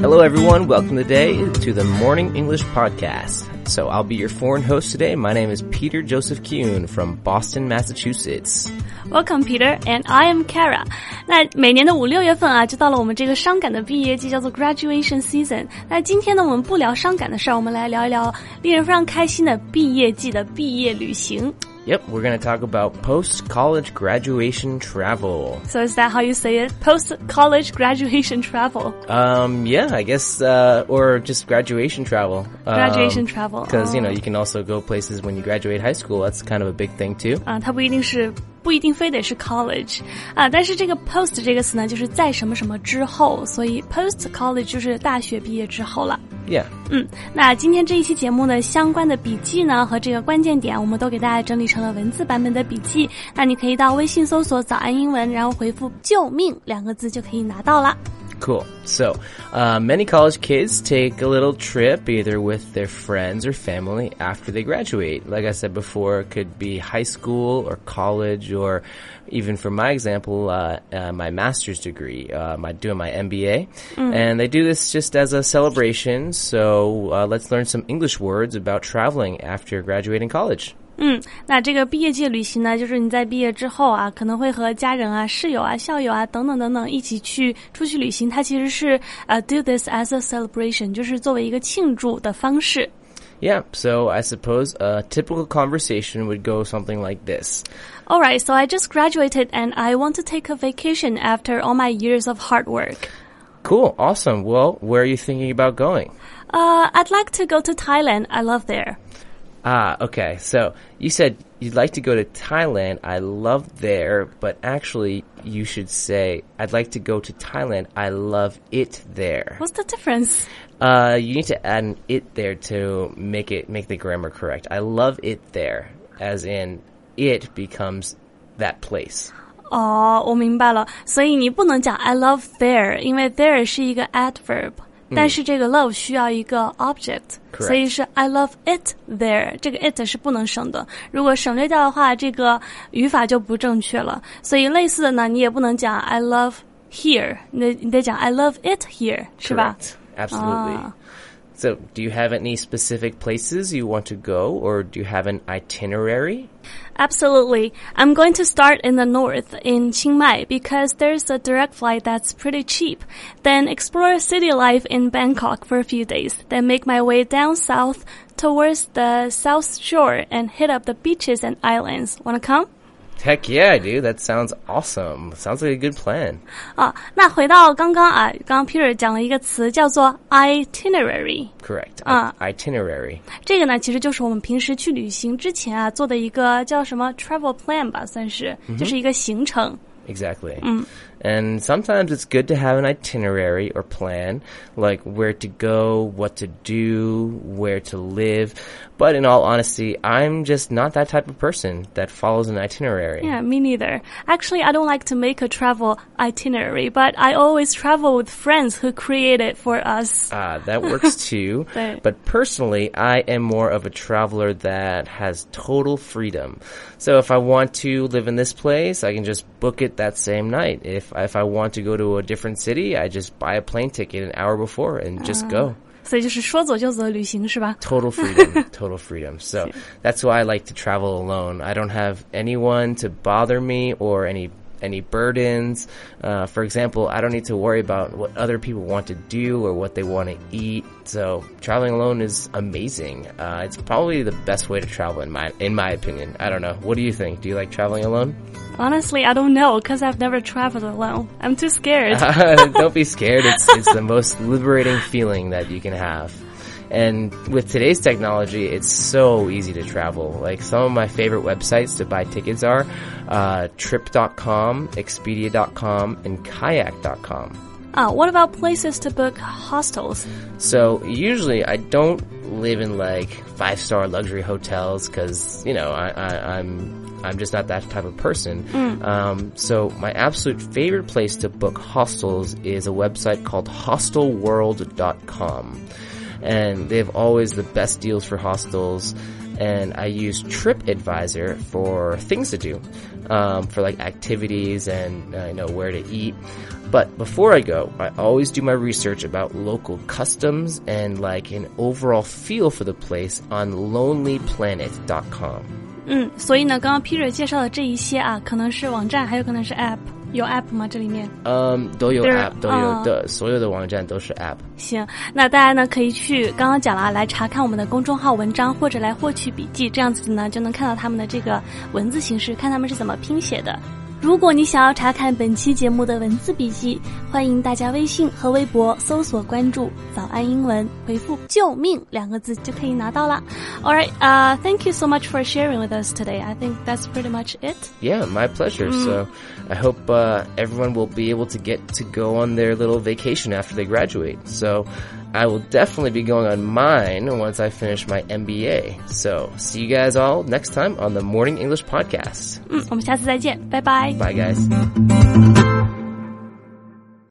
Hello, everyone. Welcome today to the Morning English Podcast. So, I'll be your foreign host today. My name is Peter Joseph Kuhn from Boston, Massachusetts. Welcome, Peter, and I am Kara. 那每年的五六月份啊，就到了我们这个伤感的毕业季，叫做 graduation season。那今天呢，我们不聊伤感的事儿，我们来聊一聊令人非常开心的毕业季的毕业旅行。 Yep, we're going to talk about post college graduation travel. So is that how you say it? Post college graduation travel. Um, yeah, I guess, uh, or just graduation travel. Graduation travel. Because, you know, Oh. you can also go places when you graduate high school. That's kind of a big thing too. 啊，它不一定是 不一定非得是 college 啊，但是这个 post 这个词呢，就是在什么什么之后，所以 post college 就是大学毕业之后了。Yeah. 嗯，那今天这一期节目的，相关的笔记呢和这个关键点，我们都给大家整理成了文字版本的笔记。那你可以到微信搜索“早安英文”，然后回复“救命”两个字就可以拿到了。Cool. So, uh, many college kids take a little trip either with their friends or family after they graduate. Like I said before, it could be high school or college or even for my example, uh, uh, my master's degree, uh, my, doing my MBA. And they do this just as a celebration. So, uh, let's learn some English words about traveling after graduating college. 嗯，那这个毕业季旅行呢，就是你在毕业之后啊，可能会和家人啊、室友啊、校友啊等等等等一起去出去旅行。它其实是呃、do this as a celebration，就是作为一个庆祝的方式。 Yeah. So, I suppose a typical conversation would go something like this. Alright, so I just graduated and I want to take a vacation after all my years of hard work. Cool. Awesome. Well, where are you thinking about going? Uh, I'd like to go to Thailand. I love there. Ah, okay. So you said you'd like to go to Thailand. I love there, but actually you should say I'd like to go to Thailand. I love it there. What's the difference? Uh, you need to add an it there to make it make the grammar correct. I love it there, as in it becomes that place. 哦，我明白了。所以你不能讲 I love there，因为 there 是一个 adverb，、 但是这个 love 需要一个 object，Correct 所以是 I love it there。这个 it 是不能省的，如果省略掉的话，这个语法就不正确了。所以类似的呢，你也不能讲 I love here，你得你得讲 I love it here，是吧？Absolutely. Ah. So, do you have any specific places you want to go, or do you have an itinerary? Absolutely. I'm going to start in the north, in Chiang Mai, because there's a direct flight that's pretty cheap. Then explore city life in Bangkok for a few days. Then make my way down south towards the south shore and hit up the beaches and islands. Wanna come? Heck yeah, I do. That sounds awesome. Sounds like a good plan. 啊，那回到刚刚啊，刚刚 Peter 讲了一个词叫做 itinerary。 Correct. Ah. I- itinerary. 这个呢，其实就是我们平时去旅行之前啊做的一个叫什么 travel plan 吧，算是，就是一个行程。 Exactly. And sometimes it's good to have an itinerary or plan, like where to go, what to do, where to live. But in all honesty, I'm just not that type of person that follows an itinerary. Yeah, me neither. Actually, I don't like to make a travel itinerary, but I always travel with friends who create it for us. Ah, that works too. But personally, I am more of a traveler that has total freedom. So if I want to live in this place, I can just book it that same night. If if I want to go to a different city, I just buy a plane ticket an hour before and just go. 所以就是说走就走的旅行是吧？ Total freedom, total freedom. So that's why I like to travel alone. I don't have anyone to bother me or any any burdens. Uh, for example, I don't need to worry about what other people want to do or what they want to eat. So traveling alone is amazing. Uh, it's probably the best way to travel in my in my opinion. I don't know. What do you think? Do you like traveling alone? Honestly, I don't know because I've never traveled alone. I'm too scared. don't be scared. It's it's the most liberating feeling that you can have. And with today's technology, it's so easy to travel. Like some of my favorite websites to buy tickets are uh, Trip.com, Expedia.com, and Kayak.com. Uh, what about places to book hostels? So usually I don't live in like five star luxury hotels because you know I, I, I'm I'm just not that type of person. Um, so my absolute favorite place to book hostels is a website called HostelWorld.com. and they have always the best deals for hostels. And I use TripAdvisor for things to do, um, for like activities and uh, you know where to eat. But before I go, I always do my research about local customs and like an overall feel for the place on lonelyplanet.com. 嗯，所以呢，刚刚 Peter 介绍的这一些啊，可能是网站，还有可能是 App。有 App 吗？这里面？嗯，都有 App，都有哦的，所有的网站都是 App。行，那大家呢可以去刚刚讲了啊，来查看我们的公众号文章，或者来获取笔记，这样子呢就能看到他们的这个文字形式，看他们是怎么拼写的。如果你想要查看本期节目的文字笔记，欢迎大家微信和微博搜索关注“早安英文”，回复“救命”两个字就可以拿到了。All right, uh, thank you so much for sharing with us today. I think that's pretty much it. Yeah, my pleasure. So I hope uh, everyone will be able to get to go on their little vacation after they graduate. So I will definitely be going on mine once I finish my MBA. So see you guys all next time on the Morning English Podcast. 嗯，我们下次再见，拜拜。 Bye, guys.